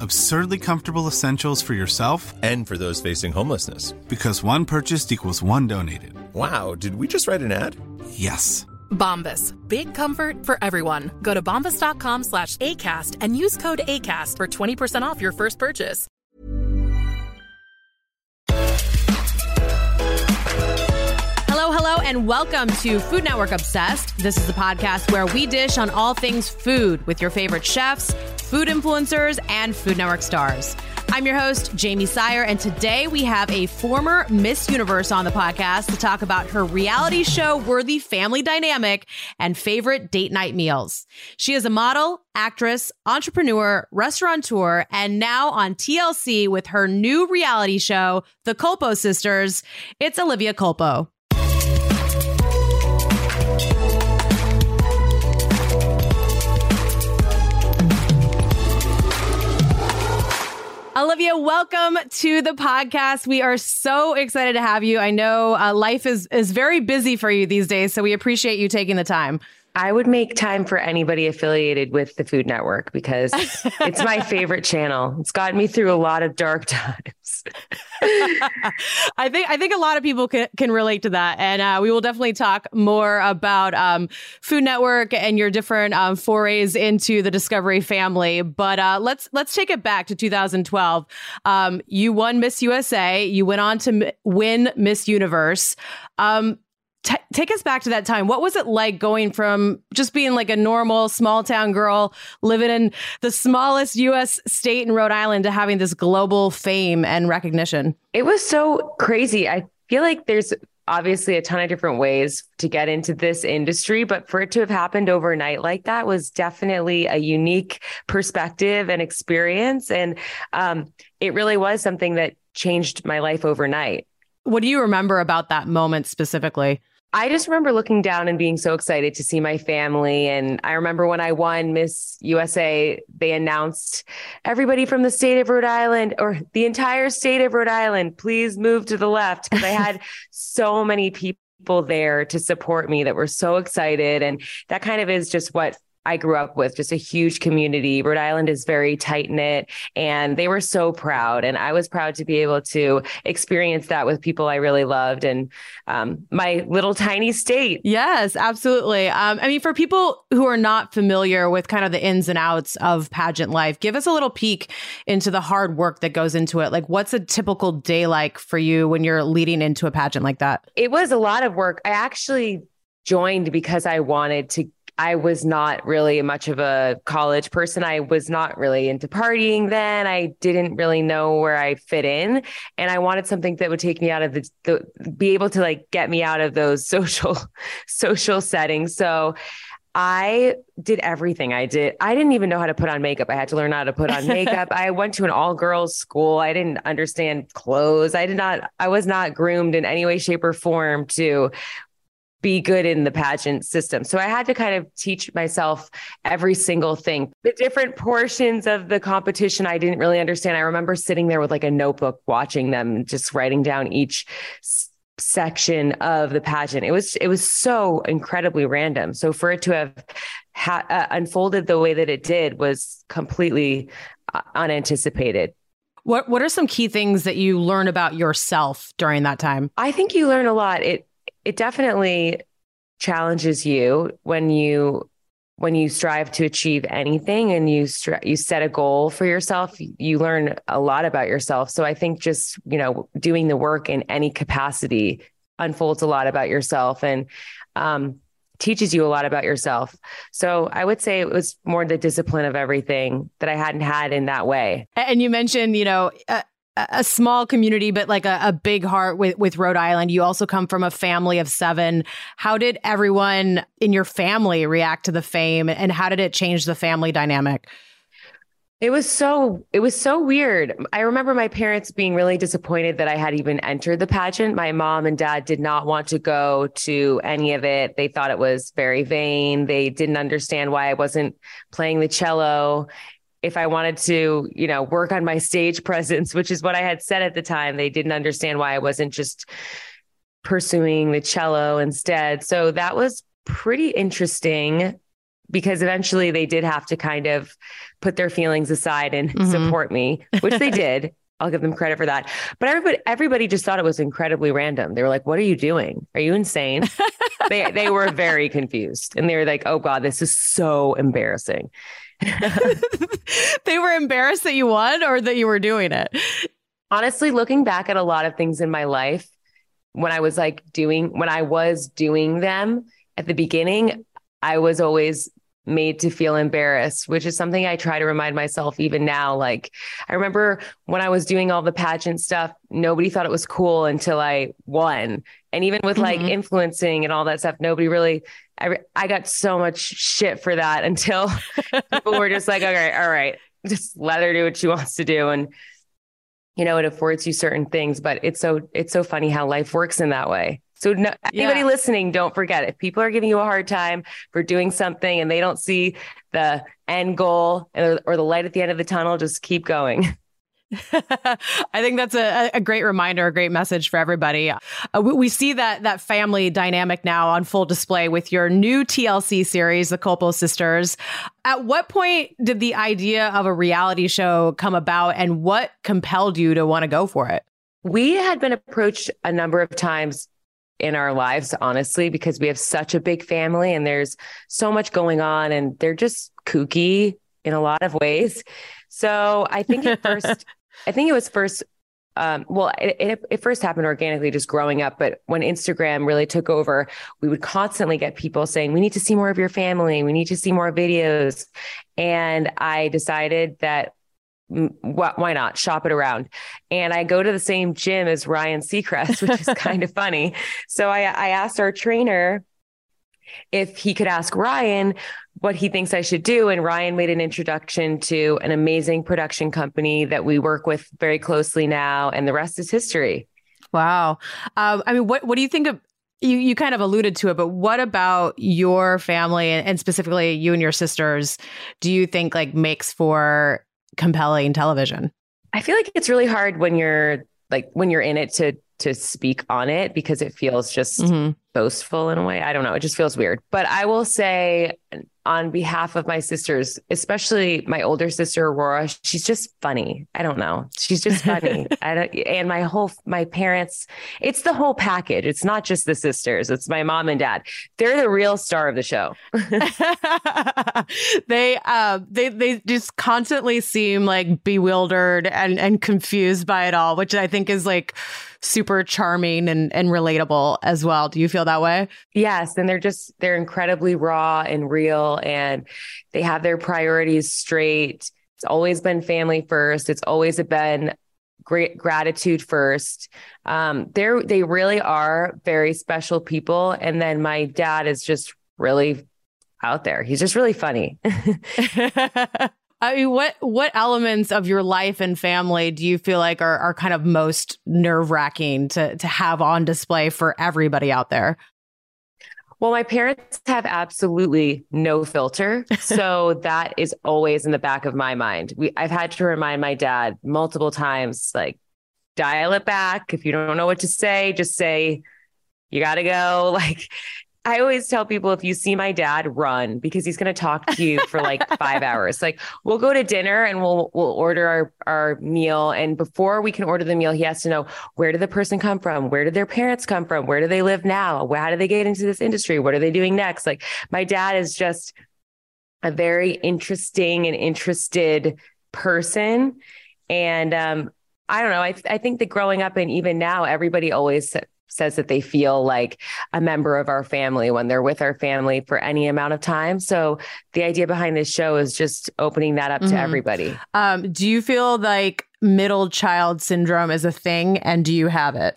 absurdly comfortable essentials for yourself and for those facing homelessness. Because one purchased equals one donated. Wow, did we just write an ad? Yes. Bombas. Big comfort for everyone. Go to bombas.com slash ACAST and use code ACAST for 20% off your first purchase. Hello, hello, and welcome to Food Network Obsessed. This is the podcast where we dish on all things food with your favorite chefs food influencers, and Food Network stars. I'm your host, Jaymee Sire, and today we have a former Miss Universe on the podcast to talk about her reality show worthy family dynamic and favorite date night meals. She is a model, actress, entrepreneur, restaurateur, and now on TLC with her new reality show, The Culpo Sisters. It's Olivia Culpo. Olivia, welcome to the podcast. We are so excited to have you. I know uh, life is is very busy for you these days, so we appreciate you taking the time. I would make time for anybody affiliated with the Food Network because it's my favorite channel. It's gotten me through a lot of dark times. I think I think a lot of people can, can relate to that, and uh, we will definitely talk more about um, Food Network and your different um, forays into the Discovery family. But uh, let's let's take it back to 2012. Um, you won Miss USA. You went on to m- win Miss Universe. Um, T- take us back to that time. What was it like going from just being like a normal small town girl living in the smallest US state in Rhode Island to having this global fame and recognition? It was so crazy. I feel like there's obviously a ton of different ways to get into this industry, but for it to have happened overnight like that was definitely a unique perspective and experience. And um, it really was something that changed my life overnight. What do you remember about that moment specifically? I just remember looking down and being so excited to see my family. And I remember when I won Miss USA, they announced everybody from the state of Rhode Island or the entire state of Rhode Island, please move to the left. Because I had so many people there to support me that were so excited. And that kind of is just what I grew up with, just a huge community. Rhode Island is very tight knit, and they were so proud. And I was proud to be able to experience that with people I really loved and um, my little tiny state. Yes, absolutely. Um, I mean, for people who are not familiar with kind of the ins and outs of pageant life, give us a little peek into the hard work that goes into it. Like, what's a typical day like for you when you're leading into a pageant like that? It was a lot of work. I actually joined because I wanted to I was not really much of a college person. I was not really into partying then. I didn't really know where I fit in. And I wanted something that would take me out of the, the be able to like get me out of those social, social settings. So I did everything. I did. I didn't even know how to put on makeup. I had to learn how to put on makeup. I went to an all girls school. I didn't understand clothes. I did not, I was not groomed in any way, shape, or form to be good in the pageant system. So I had to kind of teach myself every single thing. The different portions of the competition I didn't really understand. I remember sitting there with like a notebook watching them just writing down each section of the pageant. It was it was so incredibly random. So for it to have ha- uh, unfolded the way that it did was completely uh, unanticipated. What What are some key things that you learn about yourself during that time? I think you learn a lot. It it definitely challenges you when you when you strive to achieve anything and you stri- you set a goal for yourself. You learn a lot about yourself. So i think just you know doing the work in any capacity unfolds a lot about yourself and um, teaches you a lot about yourself. So i would say it was more the discipline of everything that i hadn't had in that way. And you mentioned you know uh, a small community, but like a, a, big heart with, with Rhode Island. You also come from a family of seven. How did everyone in your family react to the fame and how did it change the family dynamic? It was so it was so weird. I remember my parents being really disappointed that I had even entered the pageant. My mom and dad did not want to go to any of it. They thought it was very vain. They didn't understand why I wasn't playing the cello if I wanted to, you know, work on my stage presence, which is what I had said at the time, they didn't understand why I wasn't just pursuing the cello instead. So that was pretty interesting because eventually they did have to kind of put their feelings aside and mm-hmm. support me, which they did. I'll give them credit for that. But everybody everybody just thought it was incredibly random. They were like, "What are you doing? Are you insane?" they they were very confused. And they were like, "Oh god, this is so embarrassing." they were embarrassed that you won or that you were doing it. Honestly, looking back at a lot of things in my life, when I was like doing, when I was doing them at the beginning, I was always made to feel embarrassed, which is something I try to remind myself even now. Like, I remember when I was doing all the pageant stuff, nobody thought it was cool until I won. And even with mm-hmm. like influencing and all that stuff, nobody really I, I got so much shit for that until people were just like, okay, all right, just let her do what she wants to do. And, you know, it affords you certain things, but it's so, it's so funny how life works in that way. So no, anybody yeah. listening, don't forget if people are giving you a hard time for doing something and they don't see the end goal or, the light at the end of the tunnel, just keep going. I think that's a, a great reminder, a great message for everybody. Uh, we, we, see that that family dynamic now on full display with your new TLC series, The Culpo Sisters. At what point did the idea of a reality show come about, and what compelled you to want to go for it? We had been approached a number of times in our lives, honestly, because we have such a big family and there's so much going on, and they're just kooky in a lot of ways. So I think at first I think it was first um, well, it, it, it, first happened organically just growing up, but when Instagram really took over, we would constantly get people saying, We need to see more of your family. We need to see more videos. And I decided that why not shop it around? And I go to the same gym as Ryan Seacrest, which is kind of funny. So I, I asked our trainer if he could ask Ryan what he thinks I should do. And Ryan made an introduction to an amazing production company that we work with very closely now. And the rest is history. Wow. Um, I mean, what, what do you think of? You, you kind of alluded to it, but what about your family and, and specifically you and your sisters do you think like makes for compelling television? I feel like it's really hard when you're like when you're in it to to speak on it because it feels just mm-hmm. boastful in a way. I don't know. It just feels weird. But I will say on behalf of my sisters, especially my older sister Aurora, she's just funny. I don't know. She's just funny. I don't and my whole my parents, it's the whole package. It's not just the sisters. It's my mom and dad. They're the real star of the show. they uh they they just constantly seem like bewildered and and confused by it all, which I think is like super charming and, and relatable as well. Do you feel that way? Yes. And they're just, they're incredibly raw and real and they have their priorities straight. It's always been family first. It's always been great gratitude first. Um, they're, they really are very special people. And then my dad is just really out there. He's just really funny. I mean, what what elements of your life and family do you feel like are are kind of most nerve wracking to to have on display for everybody out there? Well, my parents have absolutely no filter, so that is always in the back of my mind. We I've had to remind my dad multiple times, like dial it back. If you don't know what to say, just say, you got to go. Like, I always tell people if you see my dad, run because he's going to talk to you for like five hours. Like we'll go to dinner and we'll we'll order our our meal, and before we can order the meal, he has to know where did the person come from, where did their parents come from, where do they live now, how did they get into this industry, what are they doing next? Like my dad is just a very interesting and interested person, and um, I don't know. I I think that growing up and even now, everybody always says that they feel like a member of our family when they're with our family for any amount of time. So the idea behind this show is just opening that up mm-hmm. to everybody. Um, do you feel like middle child syndrome is a thing and do you have it?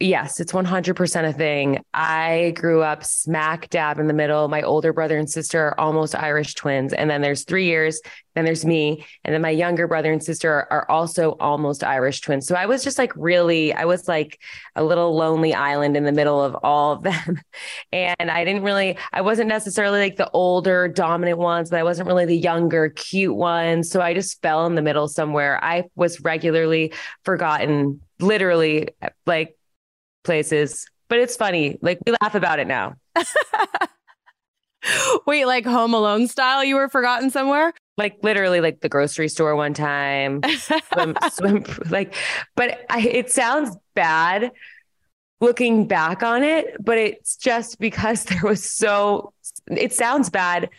Yes, it's 100% a thing. I grew up smack dab in the middle. My older brother and sister are almost Irish twins. And then there's three years, then there's me. And then my younger brother and sister are, are, also almost Irish twins. So I was just like really, I was like a little lonely island in the middle of all of them. and I didn't really, I wasn't necessarily like the older dominant ones, but I wasn't really the younger, cute ones. So I just fell in the middle somewhere. I was regularly forgotten, literally like places, but it's funny. Like we laugh about it now. Wait, like Home Alone style, you were forgotten somewhere? Like literally, like the grocery store one time. swim, swim, like, but I, it sounds bad looking back on it, but it's just because there was so. It sounds bad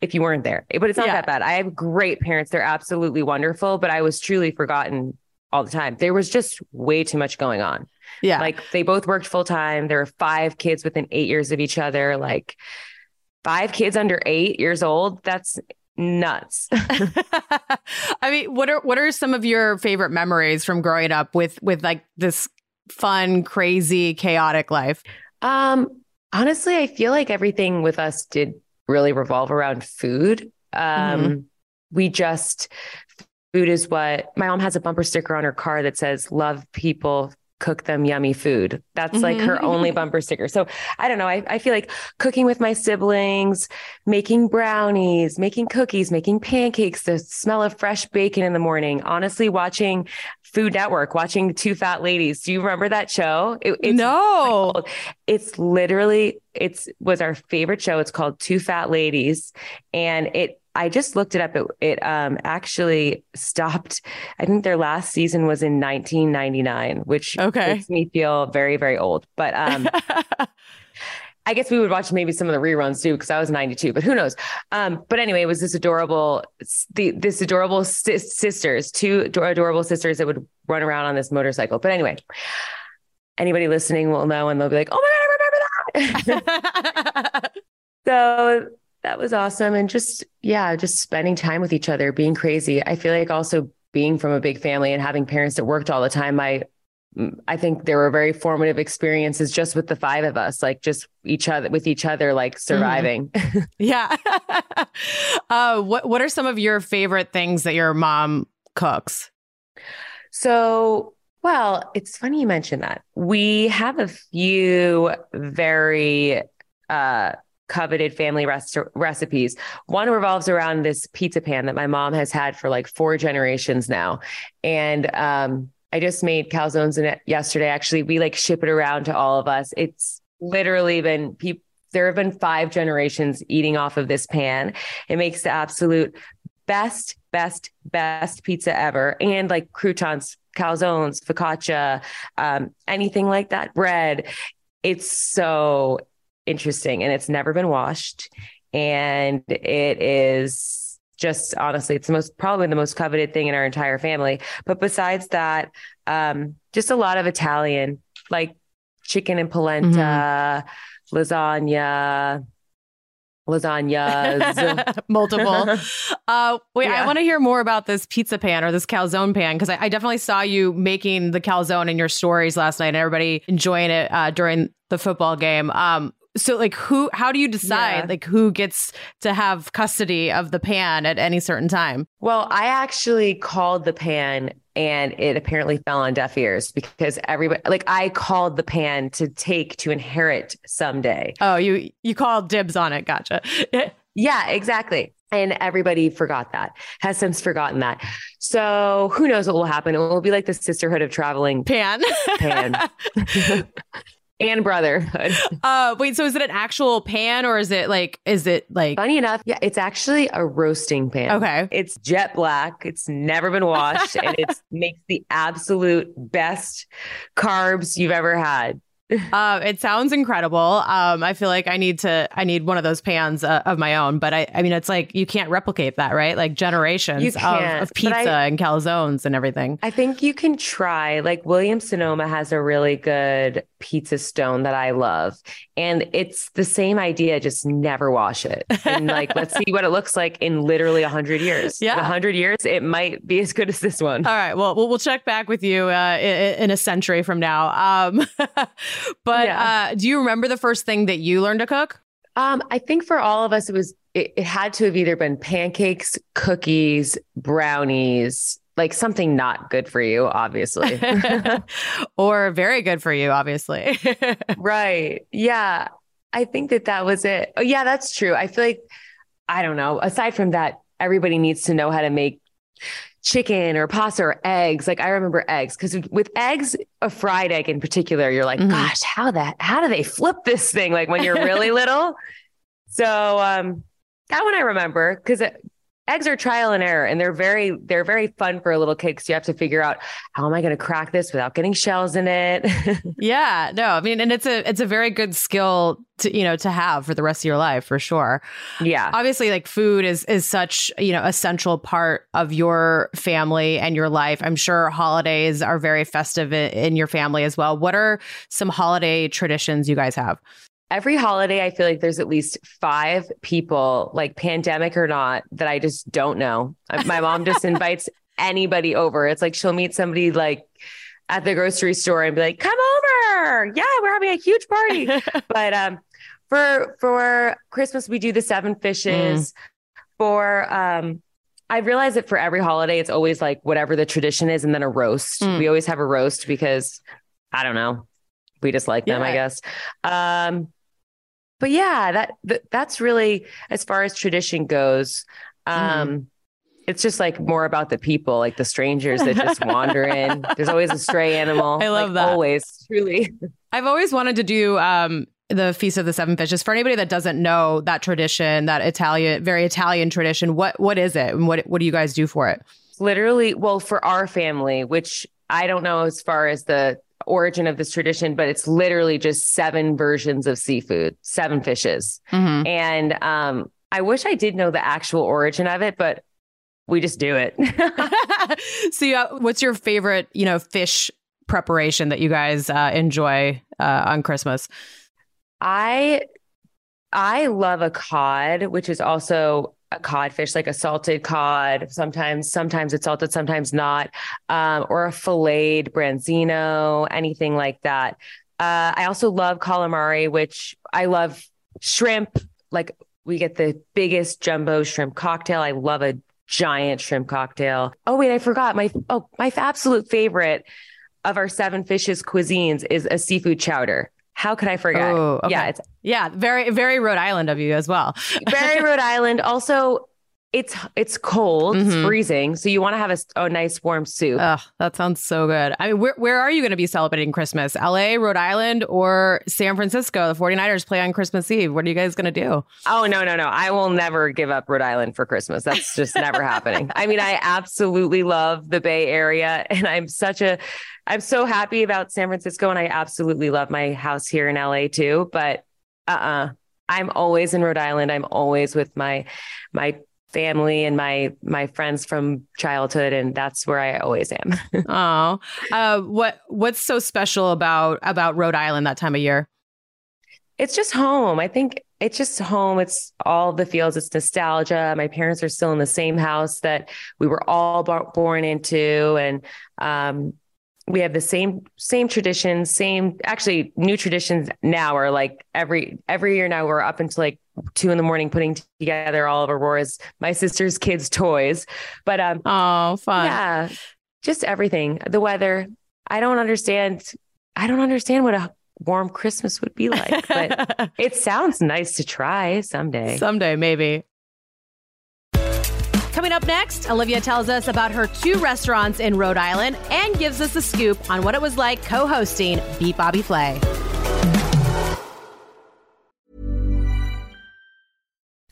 if you weren't there, but it's not yeah. that bad. I have great parents; they're absolutely wonderful. But I was truly forgotten all the time. There was just way too much going on. Yeah. Like they both worked full time. There were five kids within eight years of each other. Like five kids under eight years old. That's nuts. I mean, what are what are some of your favorite memories from growing up with with like this fun, crazy, chaotic life? Um, honestly, I feel like everything with us did really revolve around food. Um, mm-hmm. we just food is what my mom has a bumper sticker on her car that says love people cook them yummy food. That's like her mm-hmm. only bumper sticker. So I don't know. I, I feel like cooking with my siblings, making brownies, making cookies, making pancakes, the smell of fresh bacon in the morning, honestly, watching Food Network, watching Two Fat Ladies. Do you remember that show? It, it's no, it's literally, it's was our favorite show. It's called Two Fat Ladies and it I just looked it up. It, it um, actually stopped. I think their last season was in 1999, which okay. makes me feel very, very old. But um, I guess we would watch maybe some of the reruns too, because I was 92, but who knows? Um, but anyway, it was this adorable, the, this adorable sisters, two adorable sisters that would run around on this motorcycle. But anyway, anybody listening will know and they'll be like, oh my God, I remember that. so that was awesome. And just, yeah, just spending time with each other, being crazy. I feel like also being from a big family and having parents that worked all the time, I, I think there were very formative experiences just with the five of us, like just each other with each other, like mm-hmm. surviving. Mm-hmm. yeah. uh, what What are some of your favorite things that your mom cooks? So, well, it's funny you mentioned that. We have a few very uh, coveted family rest- recipes. One revolves around this pizza pan that my mom has had for like four generations now. And um, I just made calzones in it yesterday. Actually, we like ship it around to all of us. It's literally been people. There have been five generations eating off of this pan. It makes the absolute best, best, best pizza ever. And like croutons, calzones, focaccia, um, anything like that, bread. It's so interesting and it's never been washed. And it is just honestly, it's the most probably the most coveted thing in our entire family. But besides that, um, just a lot of Italian, like chicken and polenta, mm-hmm. lasagna, lasagnas, multiple. Uh, wait, yeah. I want to hear more about this pizza pan or this calzone pan because I, I, definitely saw you making the calzone in your stories last night and everybody enjoying it uh, during the football game. Um, so like who how do you decide yeah. like who gets to have custody of the pan at any certain time well i actually called the pan and it apparently fell on deaf ears because everybody like i called the pan to take to inherit someday oh you you called dibs on it gotcha yeah exactly And everybody forgot that, has since forgotten that. So who knows what will happen? It will be like the sisterhood of traveling Pan. pan and brotherhood. uh, wait, so is it an actual pan or is it like, is it like, Funny enough, yeah, it's actually a roasting pan. okay. It's jet black. It's never been washed and it makes the absolute best carbs you've ever had. Uh, it sounds incredible. Um, I feel like I need to, I need one of those pans uh, of my own, but I, I mean, it's like, you can't replicate that, right? Like generations of, of pizza I- and calzones and everything. I think you can try. Like William Sonoma has a really good pizza stone that I love. And it's the same idea, just never wash it. And like, let's see what it looks like in literally 100 years. Yeah. 100 years, it might be as good as this one. All right. Well, we'll, we'll check back with you uh, in, in a century from now. Um, but Yeah. uh, do you remember the first thing that you learned to cook? Um, I think for all of us, it was it, it had to have either been pancakes, cookies, brownies, like something not good for you, obviously. or very good for you, obviously. right. Yeah. I think that that was it. Oh, yeah, that's true. I feel like I don't know. Aside from that, everybody needs to know how to make chicken or pasta or eggs. Like I remember eggs because with eggs, a fried egg in particular, you're like, Mhm. gosh, how that how do they flip this thing? Like when you're really little. So um, that one I remember because eggs are trial and error, and they're very they're very fun for a little kid because you have to figure out how am I going to crack this without getting shells in it. yeah. No, I mean, and it's a it's a very good skill to you know to have for the rest of your life for sure. yeah. obviously like food is is such you know a central part of your family and your life i'm sure holidays are very festive in, in your family as well what are some holiday traditions you guys have every holiday, I feel like there's at least five people, like pandemic or not, that I just don't know. My mom just invites anybody over. It's like she'll meet somebody like at the grocery store and be like, "Come over, yeah, we're having a huge party." but um, for for Christmas, we do the seven fishes. For um, I realize that for every holiday, it's always like whatever the tradition is, and then a roast. Mm. We always have a roast because I don't know, we just like them, I guess. Um, but yeah, that, that that's really as far as tradition goes. Um, it's just like more about the people, like the strangers that just wander in. There's always a stray animal. I love like, that. Always, truly. i've always wanted to do um the feast of the seven fishes for anybody that doesn't know that tradition that italian very italian tradition what what is it and what what do you guys do for it literally well for our family which i don't know as far as the origin of this tradition but it's literally just seven versions of seafood seven fishes. Mhm. and um i wish i did know the actual origin of it but we just do it. So yeah, what's your favorite you know fish preparation that you guys uh, enjoy uh, on christmas? I i love a cod which is also codfish like a salted cod sometimes sometimes it's salted sometimes not um, or a filleted branzino anything like that. Uh, i also love calamari which i love shrimp. Like we get the biggest jumbo shrimp cocktail. I love a giant shrimp cocktail. Oh wait i forgot. My oh my absolute favorite of our seven fishes cuisines is a seafood chowder how could i forget Oh, okay. yeah it's Yeah, very very Rhode Island of you as well. very Rhode Island. Also, it's it's cold, it's Mhm. freezing, so you want to have a nice warm soup. Ugh, that sounds so good. I mean, where where are you going to be celebrating Christmas? LA, Rhode Island, or San Francisco? The 49ers play on Christmas Eve. What are you guys going to do? oh no, no, no! I will never give up Rhode Island for Christmas. That's just never happening. I mean, I absolutely love the Bay Area, and I'm such a I'm so happy about San Francisco, and I absolutely love my house here in LA too. But uh, uh I'm always in Rhode Island. I'm always with my my family and my my friends from childhood, and that's where I always am. Oh, uh, what what's so special about about Rhode Island that time of year? It's just home. I think it's just home. It's all the feels. It's nostalgia. My parents are still in the same house that we were all bo- born into, and um, we have the same same traditions. Same, actually, new traditions now are like every every year now. We're up until like two in the morning putting together all of Aurora's my sister's kids' toys. But um, Oh, fun. yeah, just everything. The weather. I don't understand. I don't understand what a warm Christmas would be like, but it sounds nice to try someday. Someday, maybe. Coming up next, Olivia tells us about her two restaurants in Rhode Island and gives us a scoop on what it was like co hosting Beat Bobby Flay.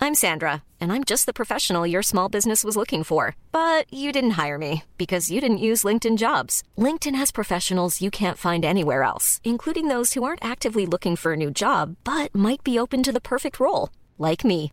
I'm Sandra, and I'm just the professional your small business was looking for. But you didn't hire me because you didn't use LinkedIn jobs. LinkedIn has professionals you can't find anywhere else, including those who aren't actively looking for a new job but might be open to the perfect role, like me.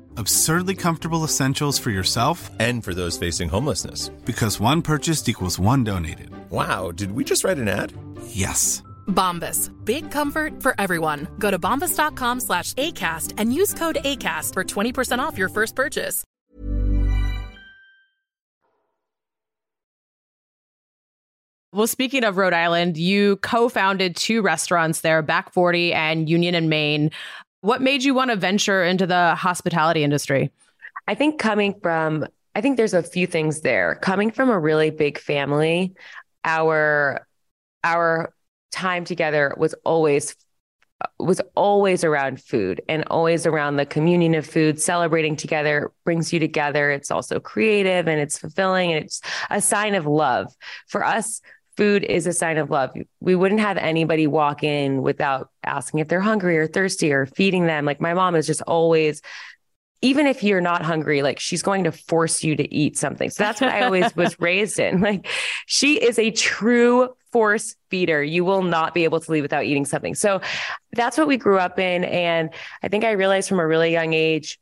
Absurdly comfortable essentials for yourself And for those facing homelessness. because one purchased equals one donated. Wow, did we just write an ad? Yes. Bombas. Big comfort for everyone. Go to bombas.com slash ACAST and use code ACAST for 20% off your first purchase. Well, speaking of Rhode Island, you co founded two restaurants there, Back 40 and Union and Main. What made you want to venture into the hospitality industry? I think coming from, I think there's a few things there. Coming from a really big family, our our time together was always was always around food and always around the communion of food celebrating together brings you together it's also creative and it's fulfilling and it's a sign of love for us food is a sign of love we wouldn't have anybody walk in without asking if they're hungry or thirsty or feeding them like my mom is just always even if you're not hungry, like she's going to force you to eat something. So that's what I always was raised in. Like she is a true force feeder. You will not be able to leave without eating something. So that's what we grew up in. And I think I realized from a really young age,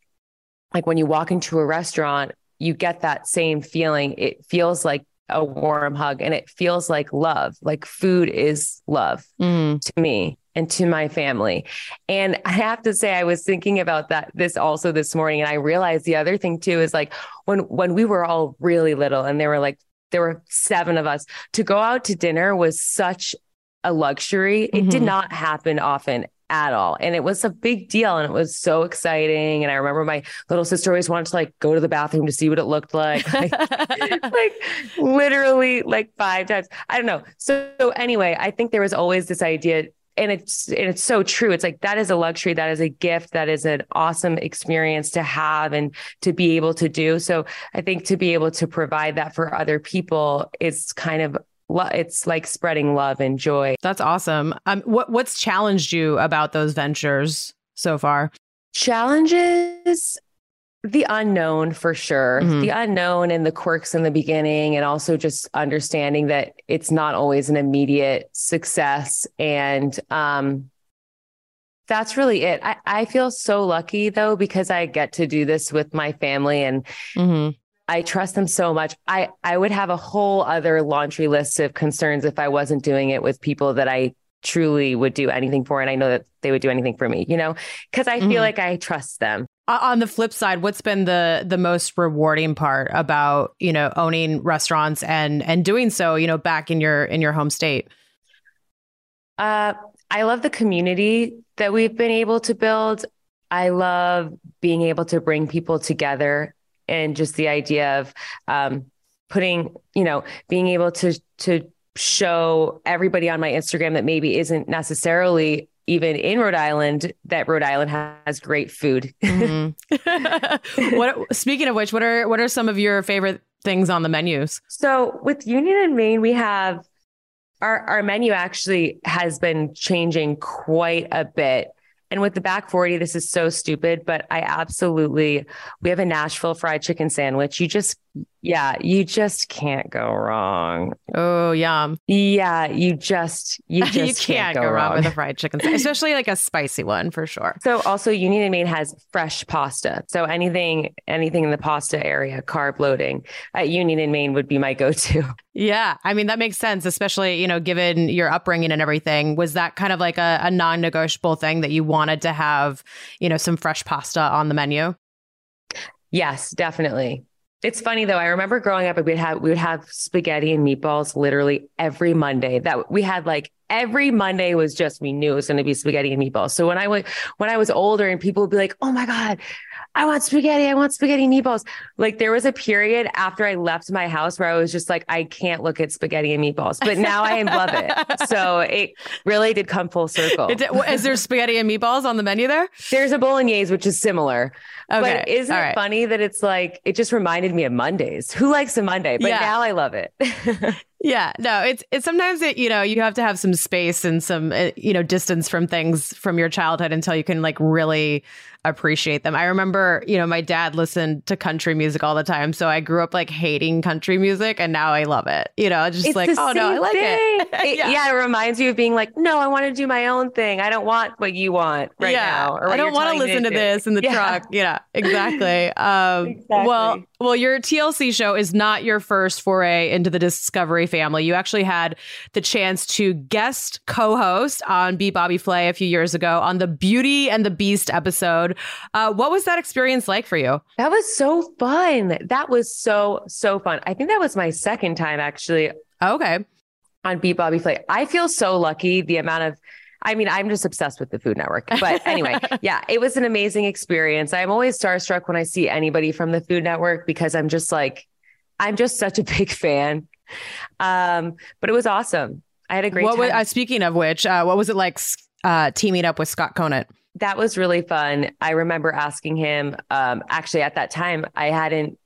like when you walk into a restaurant, you get that same feeling. It feels like a warm hug and it feels like love. Like food is love Mm. to me and to my family. And I have to say I was thinking about that this also this morning and I realized the other thing too is like when when we were all really little and there were like there were 7 of us to go out to dinner was such a luxury. It did Mhm. not happen often at all. And it was a big deal and it was so exciting and I remember my little sister always wanted to like go to the bathroom to see what it looked like. Like, like literally like five times. I don't know. So, so anyway, I think there was always this idea and it's and it's so true. It's like that is a luxury, that is a gift, that is an awesome experience to have and to be able to do. So I think to be able to provide that for other people is kind of lo- it's like spreading love and joy. That's awesome. Um, what what's challenged you about those ventures so far? Challenges the unknown for sure Mhm. the unknown and the quirks in the beginning and also just understanding that it's not always an immediate success and um that's really it I, I feel so lucky though because i get to do this with my family and Mm-hmm. I trust them so much i i would have a whole other laundry list of concerns if i wasn't doing it with people that i truly would do anything for and i know that they would do anything for me you know because i feel like i trust them On the flip side, what's been the the most rewarding part about you know owning restaurants and and doing so you know back in your in your home state? Uh, I love the community that we've been able to build. I love being able to bring people together and just the idea of um, putting, you know, being able to to show everybody on my Instagram that maybe isn't necessarily even in Rhode Island that Rhode Island has great food. Mhm. what speaking of which, what are what are some of your favorite things on the menus? So with Union and Main, we have our our menu actually has been changing quite a bit. And with the back 40, this is so stupid, but I absolutely we have a Nashville fried chicken sandwich. You just yeah, you just can't go wrong. Oh, yum. Yeah, you just you just you can't, can't go, go wrong wrong with a fried chicken, especially like a spicy one for sure. So also Union and Main has fresh pasta. So anything anything in the pasta area, carb loading at Union and Main would be my go-to. Yeah. I mean, that makes sense, especially, you know, given your upbringing and everything. Was that kind of like a, a non negotiable thing that you wanted to have, you know, some fresh pasta on the menu? Yes, definitely. It's funny though. I remember growing up, we'd have we would have spaghetti and meatballs literally every Monday. That we had like every Monday was just we knew it was going to be spaghetti and meatballs. So when I was when I was older and people would be like, "Oh my god, I want spaghetti. I want spaghetti meatballs." Like there was a period after I left my house where I was just like, I can't look at spaghetti and meatballs. But now I love it. So it really did come full circle. Is, there spaghetti and meatballs on the menu there? There's a bolognese, which is similar. Okay. But isn't it funny that it's like it just reminded me of Mondays? Who likes a Monday? But Yeah. now I love it. Yeah, no, it's it's sometimes it you know you have to have some space and some uh, you know distance from things from your childhood until you can like really appreciate them. I remember you know my dad listened to country music all the time, so I grew up like hating country music, and now I love it. You know, just it's like oh no, I like it. It- yeah. it reminds you of being like, no, I want to do my own thing. I don't want what you want right yeah, now. or I don't want to listen to this in the Yeah. truck. Yeah, exactly. Um, Exactly. Well, well, your TLC show is not your first foray into the Discovery family. You actually had the chance to guest co-host on Beat Bobby Flay a few years ago on the Beauty and the Beast episode. Uh, what was that experience like for you? That was so fun. That was so so fun. I think that was my second time actually Okay. on Beat Bobby Flay. I feel so lucky the amount of I mean, I'm just obsessed with the Food Network. But anyway, yeah, it was an amazing experience. I'm always starstruck when I see anybody from the Food Network because I'm just like, I'm just such a big fan. Um, but it was awesome. I had a great what time. was, uh, speaking of which, uh, what was it like uh, teaming up with Scott Conant? That was really fun. I remember asking him, um, actually at that time, I hadn't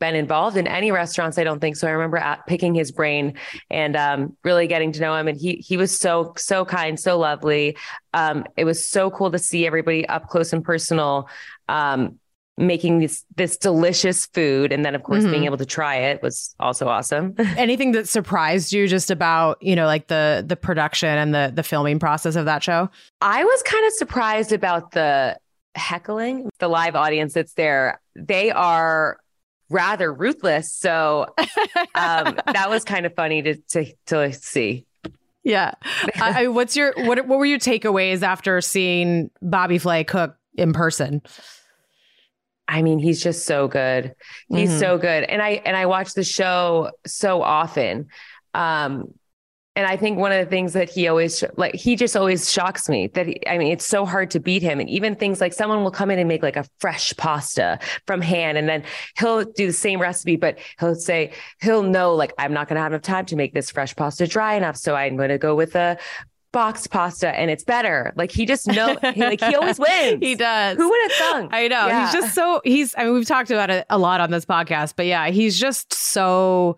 been involved in any restaurants. I don't think so. I remember picking his brain and um, really getting to know him. And he he was so so kind, so lovely. Um, it was so cool to see everybody up close and personal, um, making this this delicious food, and then of course being Mhm. able to try it was also awesome. Anything that surprised you just about you know like the the production and the the filming process of that show? I was kind of surprised about the heckling, the live audience that's there. They are rather ruthless. So um, that was kind of funny to to, to see. Yeah. I, I- what's your what what were your takeaways after seeing Bobby Flay cook in person? I mean, he's just so good. He's Mhm. so good. And I and I watch the show so often. Um and I think one of the things that he always like he just always shocks me that he, I mean it's so hard to beat him and even things like someone will come in and make like a fresh pasta from hand and then he'll do the same recipe but he'll say he'll know like I'm not going to have enough time to make this fresh pasta dry enough so I'm going to go with a boxed pasta and it's better like he just know he, like he always wins He does. who would have thunk I know. Yeah. He's just so he's I mean we've talked about it a lot on this podcast, but yeah, he's just so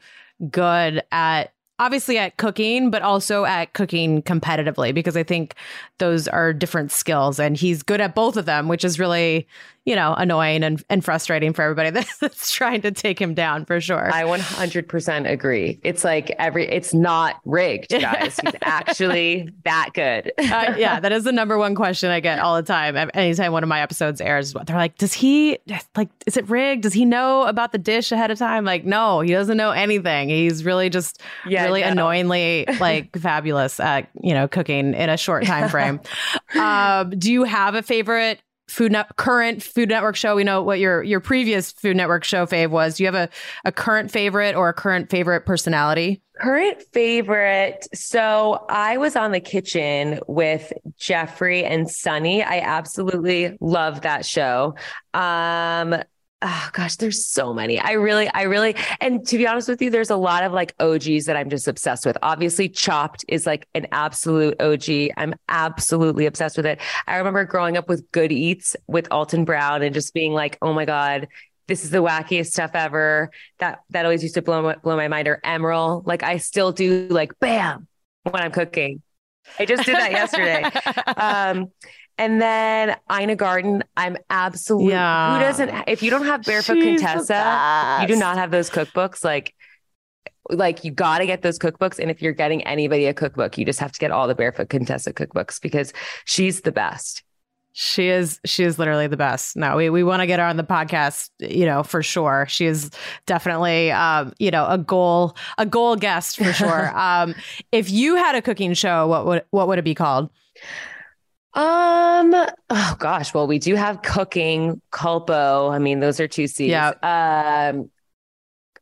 good at obviously at cooking, but also at cooking competitively because I think those are different skills and he's good at both of them, which is really, you know, annoying and, and frustrating for everybody that's trying to take him down for sure. I 100% agree. It's like every, it's not rigged, guys. He's actually that good. uh, yeah, that is the number one question I get all the time. Anytime one of my episodes airs, they're like, "Does he like? Is it rigged? Does he know about the dish ahead of time?" Like, no, he doesn't know anything. He's really just Yeah, really no. annoyingly like fabulous at you know cooking in a short time frame. um, do you have a favorite? Food net current Food Network show. We know what your your previous Food Network show fave was. Do you have a, a current favorite or a current favorite personality? Current favorite. So I was on the kitchen with Geoffrey and Sunny. I absolutely love that show. Um, oh gosh, there's so many. I really, I really, and to be honest with you, there's a lot of like OGs that I'm just obsessed with. Obviously, Chopped is like an absolute OG. I'm absolutely obsessed with it. I remember growing up with Good Eats with Alton Brown and just being like, oh my God, this is the wackiest stuff ever. That that always used to blow my, blow my mind. Or Emeril, like I still do like bam, when I'm cooking. I just did that yesterday. Um, and then Ina Garten, I'm absolutely Yeah. who doesn't if you don't have Barefoot She's Contessa, you do not have those cookbooks. Like like you got to get those cookbooks. And if you're getting anybody a cookbook, you just have to get all the Barefoot Contessa cookbooks because she's the best. She is she is literally the best. No, we, we want to get her on the podcast, you know, for sure. She is definitely um, you know, a goal a goal guest for sure. um if you had a cooking show, what would what would it be called? Um. Oh gosh. Well, we do have cooking, culpo. I mean, those are two C's. Yeah. Um.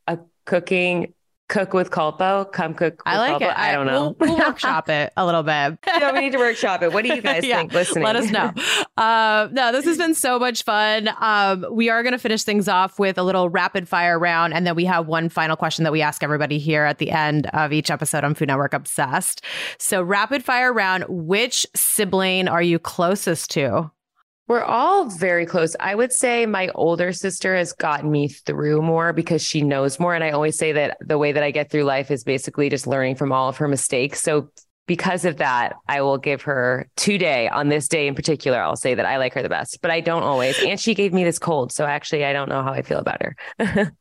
A cooking, cook with culpo. Come cook. With I like culpo. it. I don't know. We'll, we'll workshop it a little bit. yeah, we need to workshop it. What do you guys Yeah, think? Listening. Let us know. Uh, no, this has been so much fun. Um, we are going to finish things off with a little rapid fire round, and then we have one final question that we ask everybody here at the end of each episode on Food Network Obsessed. So, rapid fire round: Which sibling are you closest to? We're all very close. I would say my older sister has gotten me through more because she knows more. And I always say that the way that I get through life is basically just learning from all of her mistakes. So because of that, I will give her today on this day in particular, I'll say that I like her the best, but I don't always. And she gave me this cold. So actually, I don't know how I feel about her.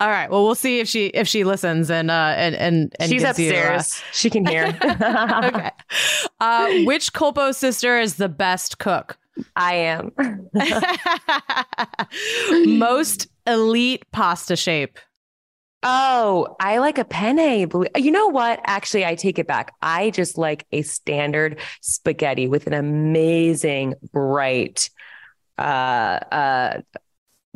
All right. Well, we'll see if she if she listens and uh and and, and She's gives you, uh, upstairs. she can hear. okay. Uh, which Culpo sister is the best cook? I am. Most elite pasta shape. Oh, I like a penne. You know what? Actually, I take it back. I just like a standard spaghetti with an amazing bright, uh, uh,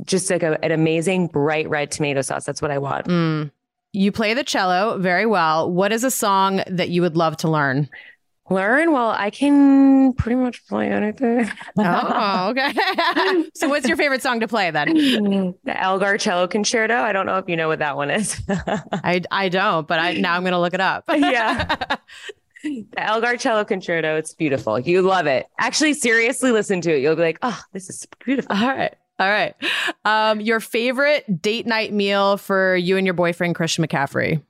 just like a, an amazing bright red tomato sauce. That's what I want. Mm. You play the cello very well. What is a song that you would love to learn? Learn? Well, I can pretty much play anything. Oh, okay. so, what's your favorite song to play then? the Elgar Cello Concerto. I don't know if you know what that one is. I I don't, but I now I'm going to look it up. yeah. The Elgar Cello Concerto. It's beautiful. You love it. Actually, seriously, listen to it. You'll be like, oh, this is beautiful. All right. All right. Um, your favorite date night meal for you and your boyfriend Christian McCaffrey?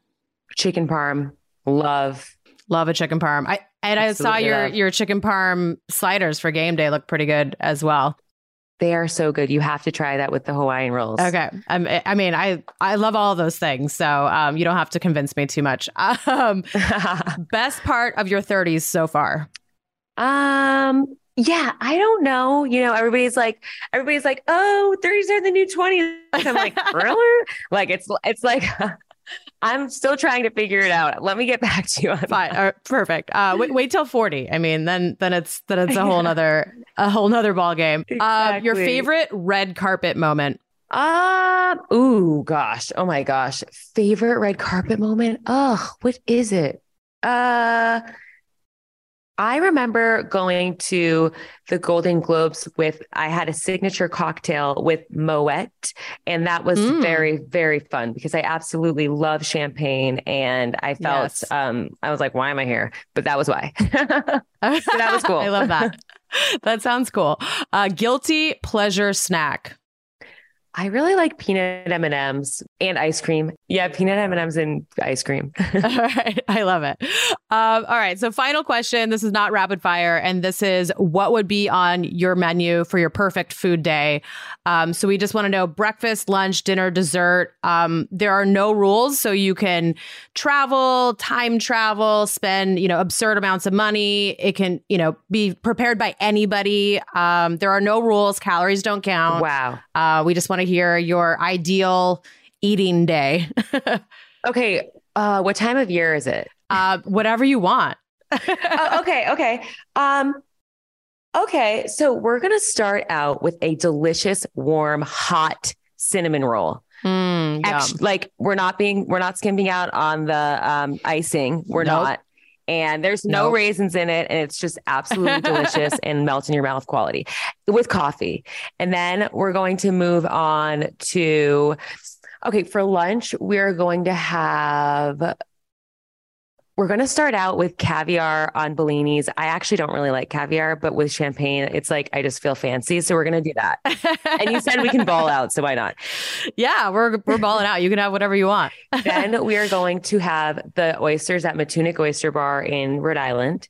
Chicken parm. Love. Love a chicken parm. I and I saw your love. your chicken parm sliders for game day look pretty good as well. They are so good. You have to try that with the Hawaiian rolls. Okay. I mean, I I love all those things, so um, you don't have to convince me too much. Um, best part of your 30s so far? um, yeah, I don't know. You know, everybody's like, everybody's like, oh, 30s are the new 20s. I'm like, really? Like, it's, it's like, I'm still trying to figure it out. Let me get back to you on Fine. Right, perfect. Uh, wait, wait till 40. I mean, then then it's then it's a whole nother a whole nother ball game. Uh, your favorite red carpet moment? Um, ooh, gosh. Oh my gosh. Favorite red carpet moment? Oh, what is it? Uh, I remember going to the Golden Globes with, I had a signature cocktail with Moet, and that was Mm. very, very fun because I absolutely love champagne. And I felt, Yes. um, I was like, why am I here? But that was why. that was cool. I love that. that sounds cool. Uh, guilty pleasure snack. I really like peanut M&Ms and ice cream. Yeah, peanut M&Ms and ice cream. all right. I love it. Um, all right. So, final question. This is not rapid fire. And this is what would be on your menu for your perfect food day? Um, so, we just want to know breakfast, lunch, dinner, dessert. Um, there are no rules. So, you can travel, time travel, spend, you know, absurd amounts of money. It can, you know, be prepared by anybody. Um, there are no rules. Calories don't count. wow. Uh, we just want to hear your ideal eating day. Okay. Uh, what time of year is it? uh, whatever you want. oh, okay. Okay. Um, okay. So we're going to start out with a delicious, warm, hot cinnamon roll. Mm, Actu- like we're not being, we're not skimping out on the um, icing. We're Nope. not. And there's no Nope. raisins in it. And it's just absolutely delicious and melt in your mouth quality with coffee. And then we're going to move on to, okay, for lunch, we're going to have we're going to start out with caviar on bellinis. I actually don't really like caviar, but with champagne, it's like I just feel fancy. So we're going to do that. and you said we can ball out, so why not? Yeah, we're we're balling out. You can have whatever you want. then we are going to have the oysters at Matunuck Oyster Bar in Rhode Island.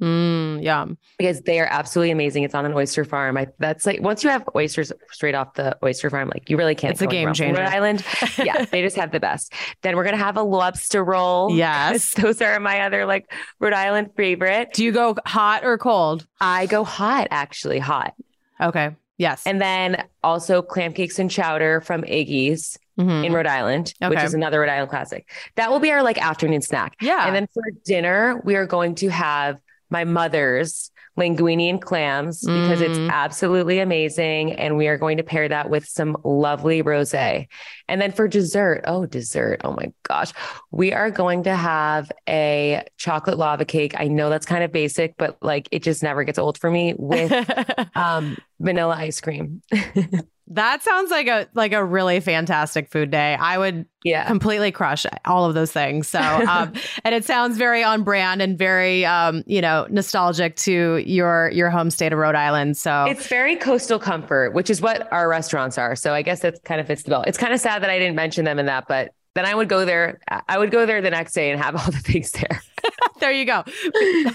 Mm, yum. Because they are absolutely amazing. It's on an oyster farm. I, that's like once you have oysters straight off the oyster farm, like you really can't. It's a game changer. Rhode Island, yeah, they just have the best. Then we're gonna have a lobster roll. Yes, those are my other like Rhode Island favorite. Do you go hot or cold? I go hot, actually hot. Okay. Yes. And then also clam cakes and chowder from Iggy's. Mhm. in Rhode Island, which is another Rhode Island classic. That will be our like afternoon snack. Yeah. And then for dinner, we are going to have my mother's linguine and clams because it's Mm. absolutely amazing. And we are going to pair that with some lovely rose. And then for dessert, oh, dessert. Oh my gosh. We are going to have a chocolate lava cake. I know that's kind of basic, but like it just never gets old for me with um, vanilla ice cream. that sounds like a like a really fantastic food day. I would yeah. completely crush all of those things. So, um, and it sounds very on brand and very, um, you know, nostalgic to your your home state of Rhode Island. So It's very coastal comfort, which is what our restaurants are. So I guess that kind of fits the bill. It's kind of sad that I didn't mention them in that, but then I would go there. I would go there the next day and have all the things there. there you go.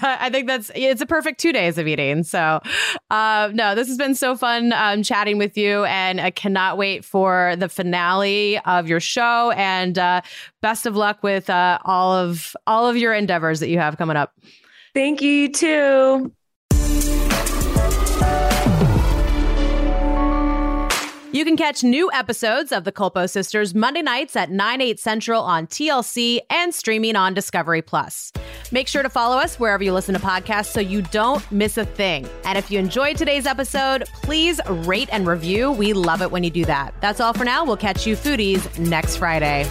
I think that's it's a perfect two days of eating. So, uh, no, this has been so fun um, chatting with you, and I cannot wait for the finale of your show. And uh, best of luck with uh, all of all of your endeavors that you have coming up. Thank you, you too. You can catch new episodes of The Culpo Sisters Monday nights at 9, 8 central on TLC and streaming on Discovery Plus. Make sure to follow us wherever you listen to podcasts so you don't miss a thing. And if you enjoyed today's episode, please rate and review. We love it when you do that. That's all for now. We'll catch you foodies next Friday.